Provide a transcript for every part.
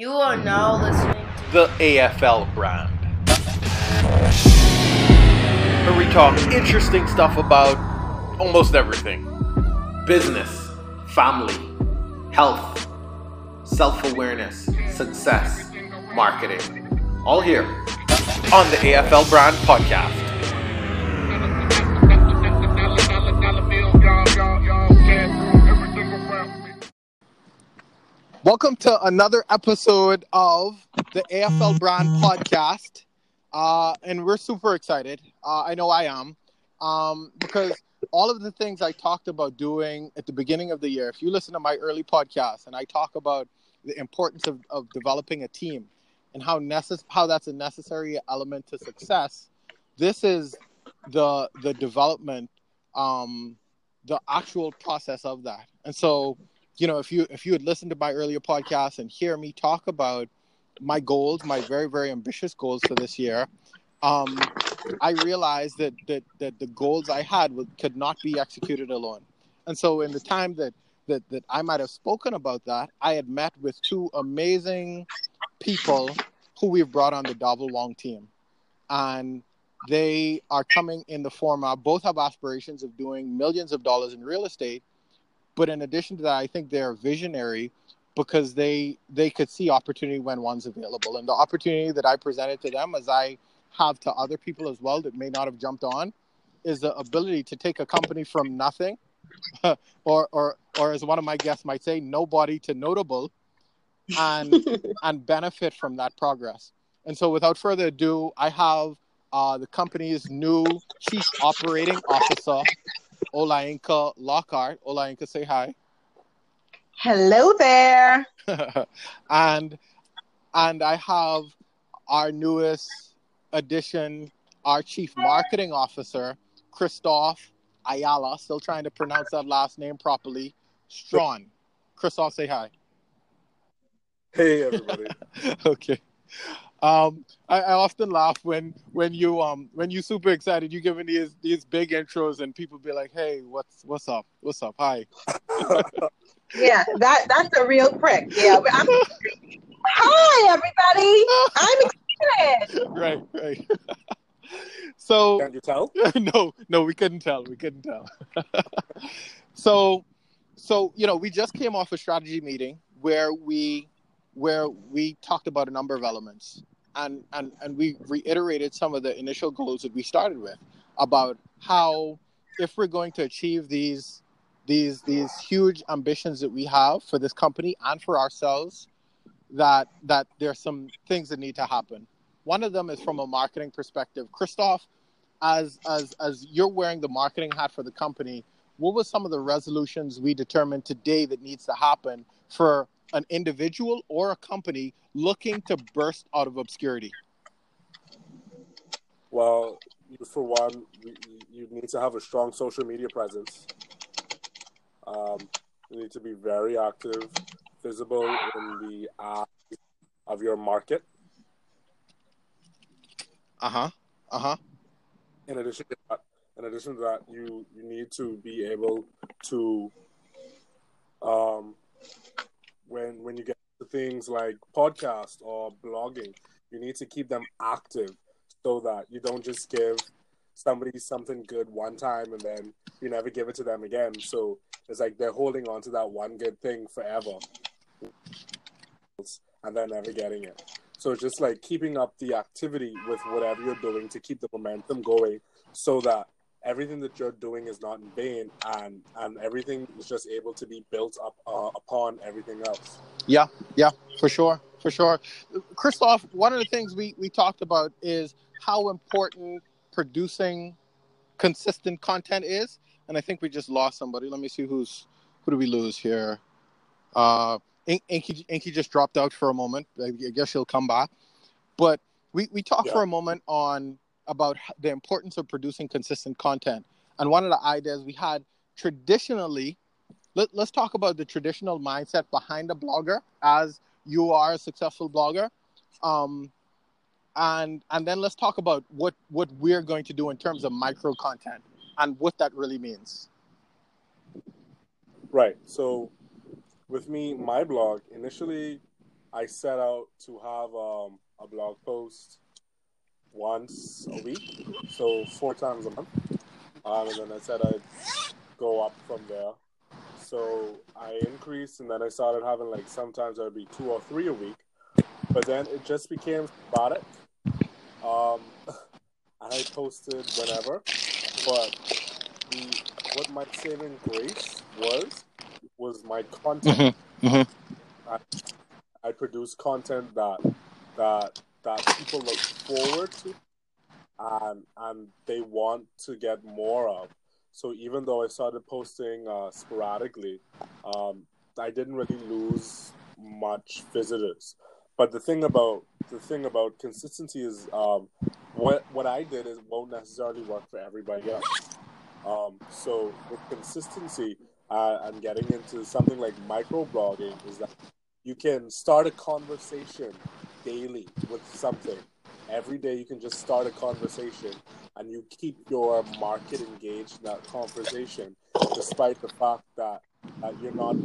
You are now listening to the AFL brand. Where we talk interesting stuff about almost everything business, family, health, self awareness, success, marketing. All here on the AFL Brand Podcast. Welcome to another episode of the AFL Brand Podcast. Uh, and we're super excited. Uh, I know I am. Um, because all of the things I talked about doing at the beginning of the year, if you listen to my early podcast and I talk about the importance of, of developing a team and how necess- how that's a necessary element to success, this is the the development, um, the actual process of that. And so you know, if you if you had listened to my earlier podcast and hear me talk about my goals, my very very ambitious goals for this year, um, I realized that that that the goals I had would, could not be executed alone. And so, in the time that that that I might have spoken about that, I had met with two amazing people who we've brought on the Davil Long team, and they are coming in the form of Both have aspirations of doing millions of dollars in real estate but in addition to that, I think they're visionary because they they could see opportunity when one's available. And the opportunity that I presented to them, as I have to other people as well that may not have jumped on, is the ability to take a company from nothing, or or or as one of my guests might say, nobody to notable, and and benefit from that progress. And so, without further ado, I have uh, the company's new chief operating officer, Olayinka Lockhart. Olayinka, say hi. Hello there. and and I have our newest addition, our chief marketing officer, Christoph Ayala. Still trying to pronounce that last name properly. Strawn. Christoph, say hi. Hey everybody. okay. Um, I, I, often laugh when when you um when you super excited, you give me these these big intros, and people be like, "Hey, what's what's up? What's up? Hi." yeah, that that's a real prick. Yeah, I'm, hi everybody. I'm excited. Right, right. so can you tell? no, no, we couldn't tell. We couldn't tell. so, so you know, we just came off a strategy meeting where we where we talked about a number of elements and, and, and we reiterated some of the initial goals that we started with about how if we're going to achieve these these these huge ambitions that we have for this company and for ourselves that that there's some things that need to happen. One of them is from a marketing perspective. Christoph as as as you're wearing the marketing hat for the company what were some of the resolutions we determined today that needs to happen for an individual or a company looking to burst out of obscurity? Well, for one, you, you need to have a strong social media presence. Um, you need to be very active, visible in the eyes of your market. Uh huh. Uh huh. In addition to that, in addition to that, you you need to be able to um, when when you get to things like podcast or blogging, you need to keep them active so that you don't just give somebody something good one time and then you never give it to them again. So it's like they're holding on to that one good thing forever and they're never getting it. So just like keeping up the activity with whatever you're doing to keep the momentum going so that everything that you're doing is not in vain and and everything is just able to be built up uh, upon everything else. Yeah yeah for sure for sure. Christoph one of the things we we talked about is how important producing consistent content is and i think we just lost somebody. Let me see who's who do we lose here? Uh inky inky just dropped out for a moment. I guess she'll come back. But we we talked yeah. for a moment on about the importance of producing consistent content. And one of the ideas we had traditionally, let, us talk about the traditional mindset behind a blogger as you are a successful blogger. Um, and and then let's talk about what what we're going to do in terms of micro content and what that really means. Right. So with me, my blog initially I set out to have um, a blog post once a week, so four times a month. Um, and then I said I'd go up from there. So I increased, and then I started having like sometimes I'd be two or three a week. But then it just became sporadic. Um, and I posted whenever. But the, what my saving grace was was my content. Mm-hmm. Mm-hmm. I, I produce content that that that people look forward to and and they want to get more of. So even though I started posting uh, sporadically, um, I didn't really lose much visitors. But the thing about the thing about consistency is um, what what I did is won't necessarily work for everybody else. Um, so with consistency uh, and getting into something like microblogging is that you can start a conversation daily with something. Every day you can just start a conversation and you keep your market engaged in that conversation, despite the fact that, that you're not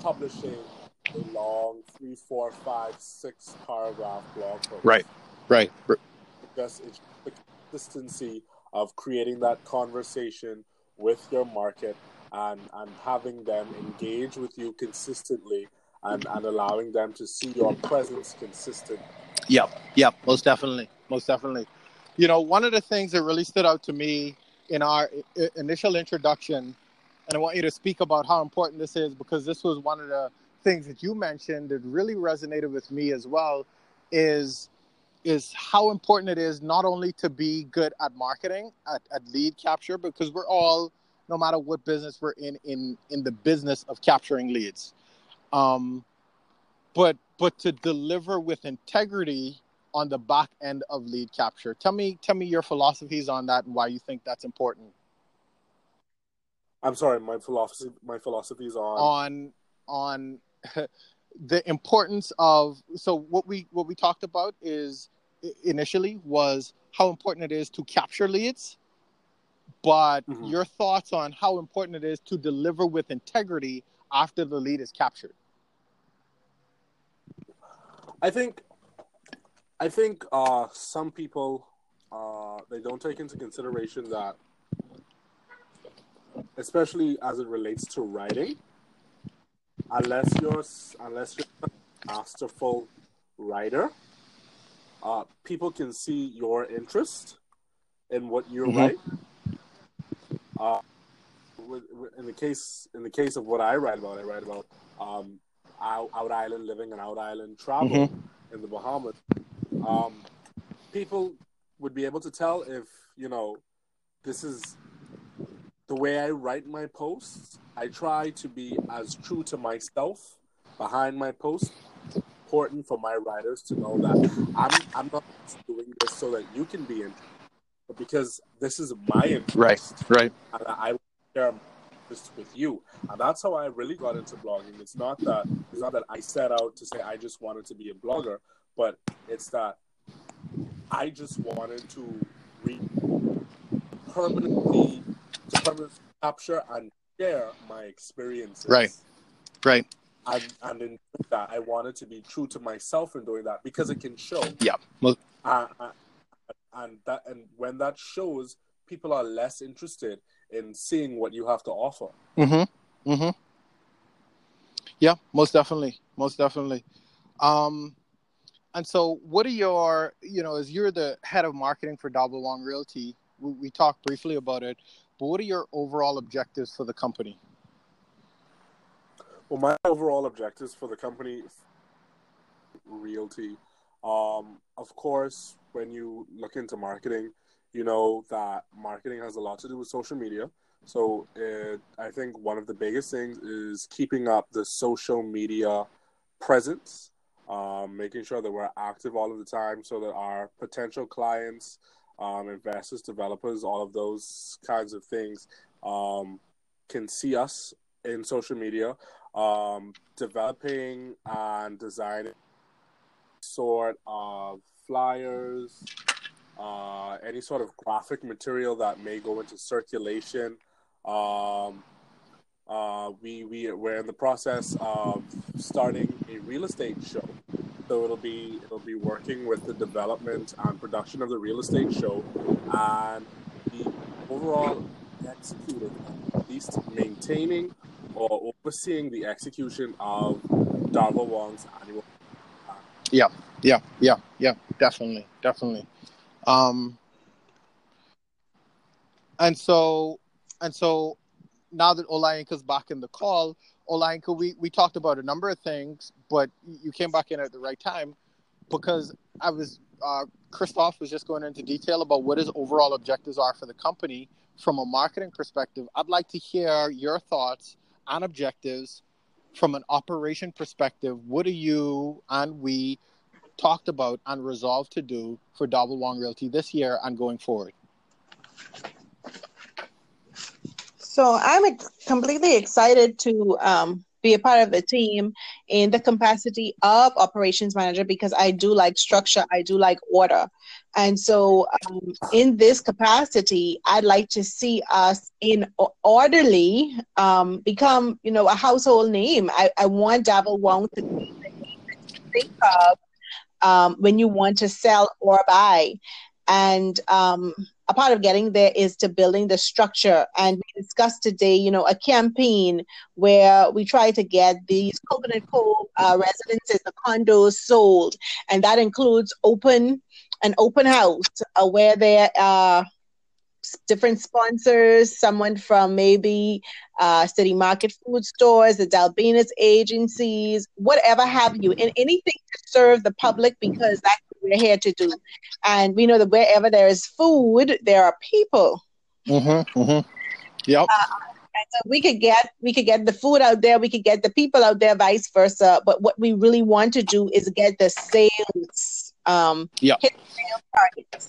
publishing a long three, four, five, six paragraph blog post. Right, right. Because it's the consistency of creating that conversation with your market and, and having them engage with you consistently and, and allowing them to see your presence consistent. Yep, yep, most definitely, most definitely. You know, one of the things that really stood out to me in our initial introduction, and I want you to speak about how important this is because this was one of the things that you mentioned that really resonated with me as well, is is how important it is not only to be good at marketing, at, at lead capture, because we're all, no matter what business we're in, in in the business of capturing leads um, but but to deliver with integrity on the back end of lead capture. Tell me tell me your philosophies on that and why you think that's important. I'm sorry, my philosophy my philosophies on on on the importance of so what we what we talked about is initially was how important it is to capture leads but mm-hmm. your thoughts on how important it is to deliver with integrity after the lead is captured I think, I think uh, some people uh, they don't take into consideration that, especially as it relates to writing, unless you're unless you're a masterful writer, uh, people can see your interest in what you mm-hmm. write. Uh, in the case in the case of what I write about, I write about um, out, out island living and out island travel mm-hmm. in the Bahamas, um, people would be able to tell if you know this is the way I write my posts. I try to be as true to myself behind my post. Important for my writers to know that I'm I'm not doing this so that you can be in, but because this is my interest. Right, right. And I share with you. And that's how i really got into blogging. It's not that it's not that i set out to say i just wanted to be a blogger but it's that i just wanted to re- permanently to permanently capture and share my experiences. Right. Right. And, and in that i wanted to be true to myself in doing that because it can show. Yeah. Well, uh, uh, and that and when that shows people are less interested in seeing what you have to offer. Mm-hmm. Mm-hmm. Yeah, most definitely. Most definitely. Um, and so what are your, you know, as you're the head of marketing for Double Long Realty, we, we talked briefly about it, but what are your overall objectives for the company? Well, my overall objectives for the company, Realty, um, of course, when you look into marketing, you know that marketing has a lot to do with social media. So it, I think one of the biggest things is keeping up the social media presence, um, making sure that we're active all of the time so that our potential clients, um, investors, developers, all of those kinds of things um, can see us in social media, um, developing and designing sort of flyers, uh, any sort of graphic material that may go into circulation. Um, uh, we we we're in the process of starting a real estate show So it'll be it'll be working with the development and production of the real estate show, and the overall executing, at least maintaining or overseeing the execution of Darvel Wong's annual. Yeah, yeah, yeah, yeah, definitely, definitely. Um, and so, and so, now that Olayinka's back in the call, Olayinka, we we talked about a number of things, but you came back in at the right time because I was uh, Christoph was just going into detail about what his overall objectives are for the company from a marketing perspective. I'd like to hear your thoughts and objectives from an operation perspective. What do you and we talked about and resolved to do for Darvel Wong Realty this year and going forward? So I'm completely excited to um, be a part of the team in the capacity of operations manager because I do like structure, I do like order. And so, um, in this capacity, I'd like to see us in orderly um, become, you know, a household name. I, I want Darvel Wong to think of um, when you want to sell or buy. And um, a part of getting there is to building the structure. And we discussed today, you know, a campaign where we try to get these Coconut Cove uh, residences, the condos sold, and that includes open an open house uh, where there are different sponsors, someone from maybe uh, City Market food stores, the D'Albenas agencies, whatever have you, and anything to serve the public because that's what we're here to do. And we know that wherever there is food, there are people. Mm-hmm. mm-hmm. Yep. Uh, and so we could get we could get the food out there, we could get the people out there, vice versa. But what we really want to do is get the sales. Um, yeah. Sales targets.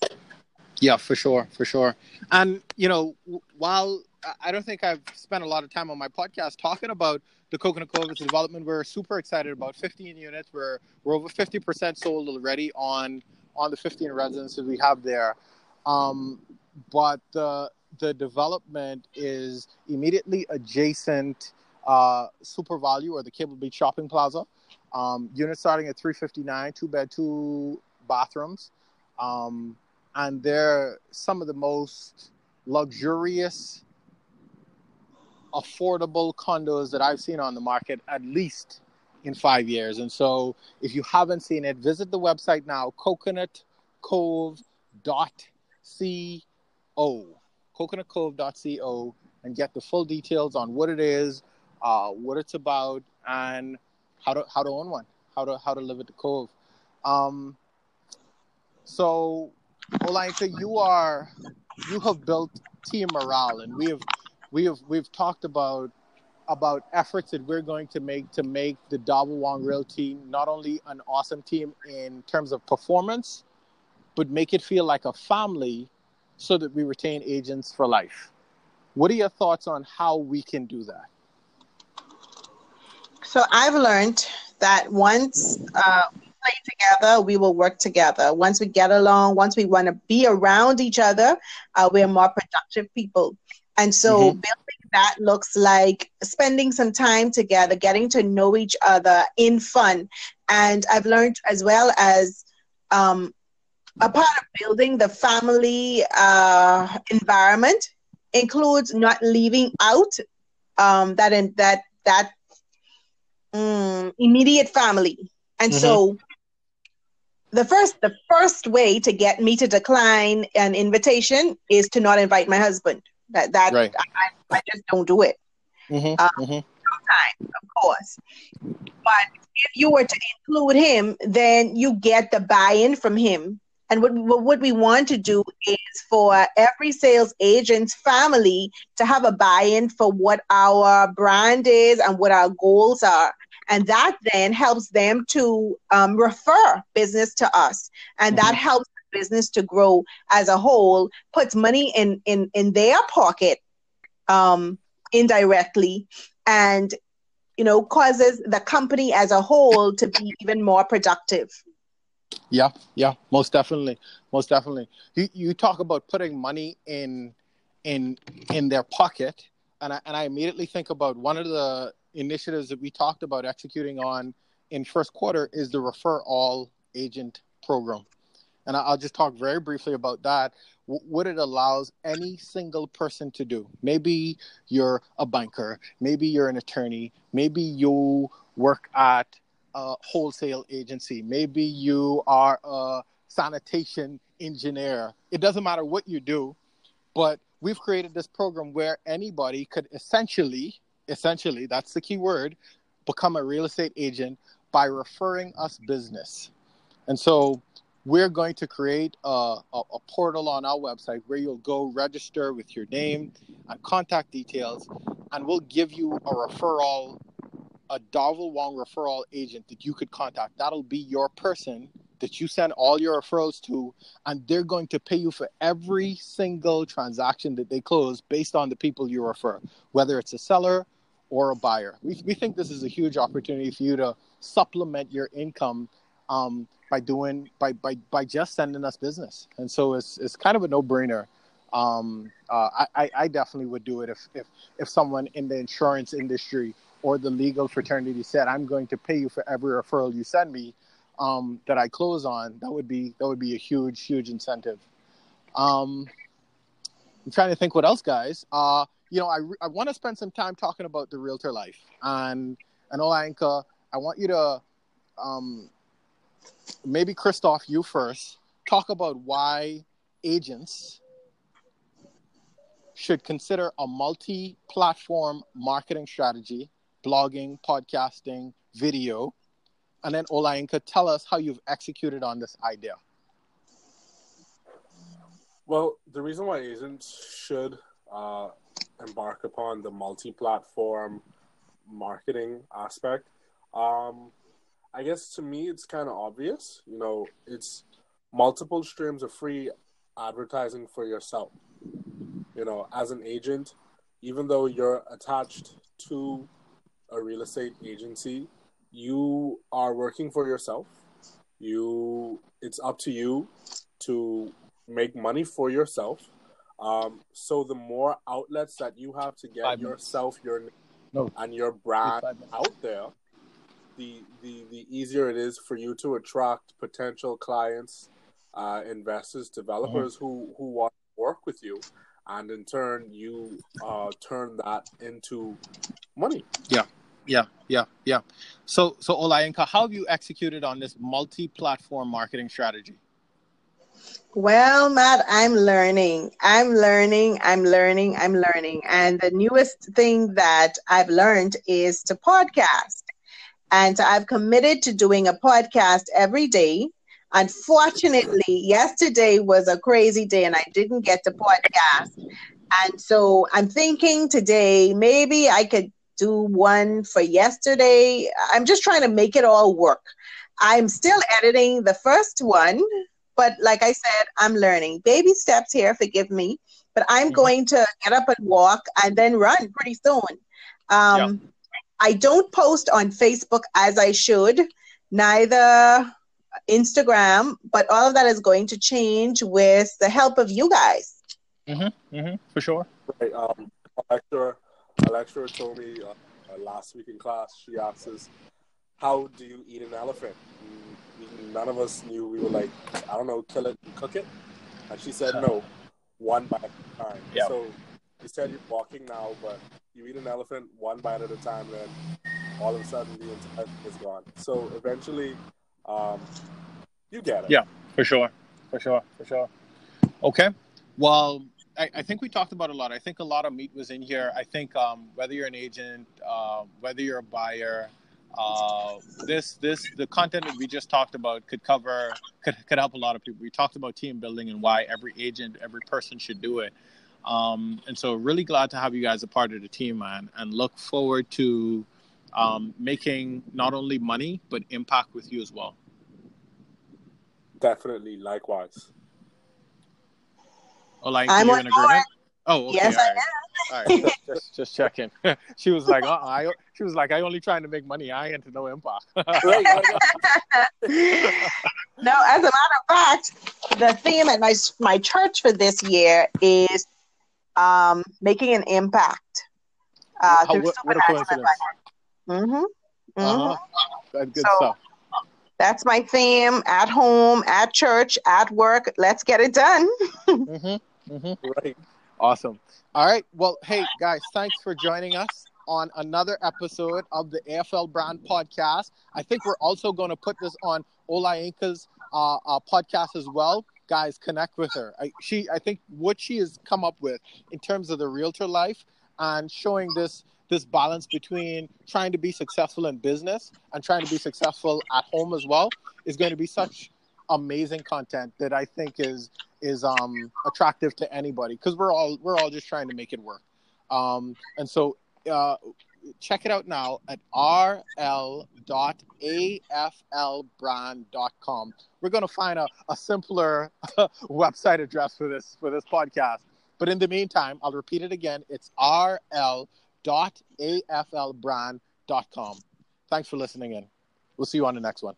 Yeah, for sure, for sure. And you know, while I don't think I've spent a lot of time on my podcast talking about the Coconut Cove development. We're super excited about 15 units. We're we're over 50% sold already on on the 15 residences we have there. Um, but the the development is immediately adjacent uh, SuperValu or the Cable Beach Shopping Plaza. Um, units starting at 359, two bed, two bathrooms. Um, and they're some of the most luxurious affordable condos that I've seen on the market at least in five years. And so if you haven't seen it, visit the website now, coconutcove.co. Coconutcove.co and get the full details on what it is, uh, what it's about, and how to how to own one, how to how to live at the cove. Um, so, Olayinka, you are you have built team morale, and we have we have we've talked about about efforts that we're going to make to make the Darvel Wong Real team not only an awesome team in terms of performance, but make it feel like a family so that we retain agents for life. What are your thoughts on how we can do that? So I've learned that once uh, together, we will work together. Once we get along, once we want to be around each other, uh, we're more productive people. And so mm-hmm. building that looks like spending some time together, getting to know each other in fun. And I've learned as well as um, a part of building the family uh, environment includes not leaving out um, that in, that that um, immediate family. And mm-hmm. so the first the first way to get me to decline an invitation is to not invite my husband. That that right. I, I, just don't do it. Mm-hmm, um, mm-hmm. Sometimes, of course, but if you were to include him, then you get the buy-in from him. And what, what we want to do is for every sales agent's family to have a buy-in for what our brand is and what our goals are. And that then helps them to um, refer business to us. And mm-hmm. that helps business to grow as a whole puts money in in in their pocket um indirectly and you know causes the company as a whole to be even more productive yeah yeah most definitely most definitely you you talk about putting money in in in their pocket and I, and I immediately think about one of the initiatives that we talked about executing on in first quarter is the refer all agent program. And I'll just talk very briefly about that. What it allows any single person to do. Maybe you're a banker, maybe you're an attorney, maybe you work at a wholesale agency, maybe you are a sanitation engineer. It doesn't matter what you do, but we've created this program where anybody could essentially, essentially, that's the key word, become a real estate agent by referring us business. And so we're going to create a, a, a, portal on our website where you'll go register with your name and contact details, and we'll give you a referral, a Darvel Wong referral agent that you could contact. That'll be your person that you send all your referrals to, and they're going to pay you for every single transaction that they close based on the people you refer, whether it's a seller or a buyer. We, we think this is a huge opportunity for you to supplement your income um, by doing by, by by just sending us business, and so it's it's kind of a no brainer. Um, uh, I, I definitely would do it if, if if someone in the insurance industry or the legal fraternity said, "I'm going to pay you for every referral you send me." um, that I close on, that would be that would be a huge huge incentive. Um, I'm trying to think what else, guys. Uh, you know, I, I want to spend some time talking about the realtor life and and Olayinka, I want you to um, maybe Christoph, you first, talk about why agents should consider a multi-platform marketing strategy, blogging, podcasting, video, and then Olayinka, tell us how you've executed on this idea. Well, the reason why agents should uh, embark upon the multi-platform marketing aspect, um, I guess to me it's kind of obvious. You know, it's multiple streams of free advertising for yourself. You know, as an agent, even though you're attached to a real estate agency, you are working for yourself. You, it's up to you to make money for yourself. Um, so the more outlets that you have to get Five yourself, your no. and your brand out there, the, the the easier it is for you to attract potential clients, uh, investors, developers mm-hmm. who who want to work with you, and in turn you uh, turn that into money. Yeah yeah, yeah, yeah. So, so Olayinka, how have you executed on this multi-platform marketing strategy? Well, Matt, I'm learning. I'm learning. I'm learning. I'm learning. And the newest thing that I've learned is to podcast. And I've committed to doing a podcast every day. Unfortunately, yesterday was a crazy day and I didn't get to podcast. And so I'm thinking today maybe I could do one for yesterday. I'm just trying to make it all work. I'm still editing the first one, but like I said, I'm learning. Baby steps here, forgive me, but I'm mm-hmm. going to get up and walk and then run pretty soon. Um, yeah. I don't post on Facebook as I should, neither Instagram, but all of that is going to change with the help of you guys. Mm-hmm, mm-hmm, for sure. Right. Um, lecturer, a lecturer told me uh, uh, last week in class. She asked us, "How do you eat an elephant?" And none of us knew. We were like, "I don't know, kill it and cook it," and she said, "No, one bite at a time." Yeah. So said you're walking now, but you eat an elephant one bite at a time, then all of a sudden the entire thing is gone. So eventually, um, you get it. Yeah, for sure, for sure, for sure. Okay, well, I, I, think we talked about a lot. I think a lot of meat was in here. I think um, whether you're an agent, uh, whether you're a buyer, uh, this this the content that we just talked about could cover could could help a lot of people. We talked about team building and why every agent, every person should do it. Um, and so, really glad to have you guys a part of the team, man, and look forward to um, making not only money but impact with you as well. Definitely, likewise. Oh, like I'm you're in agreement? Oh, okay. Yes, all right. All right, just, just checking. she was like, uh I, she was like, I only trying to make money. I ain't into no impact. no, as a matter of fact, the theme at my my church for this year is um, making an impact uh, How, through what, what a coincidence. Mm-hmm. Uh-huh. Good, good So- stuff. That's my theme at home, at church, at work. Let's get it done. Mm-hmm. Mm-hmm. Right. Awesome. All right. Well, hey guys, thanks for joining us on another episode of the AFL Brand Podcast. I think we're also going to put this on Olayinka's uh, uh, podcast as well. Guys, connect with her. I, she, I think, what she has come up with in terms of the realtor life and showing this this balance between trying to be successful in business and trying to be successful at home as well is going to be such amazing content that I think is is um attractive to anybody because we're all we're all just trying to make it work. Um and so uh check it out now at rl.aflbrand.com we're going to find a, a simpler website address for this for this podcast. But in the meantime i'll repeat it again. It's rl.aflbrand.com thanks for listening in. We'll see you on the next one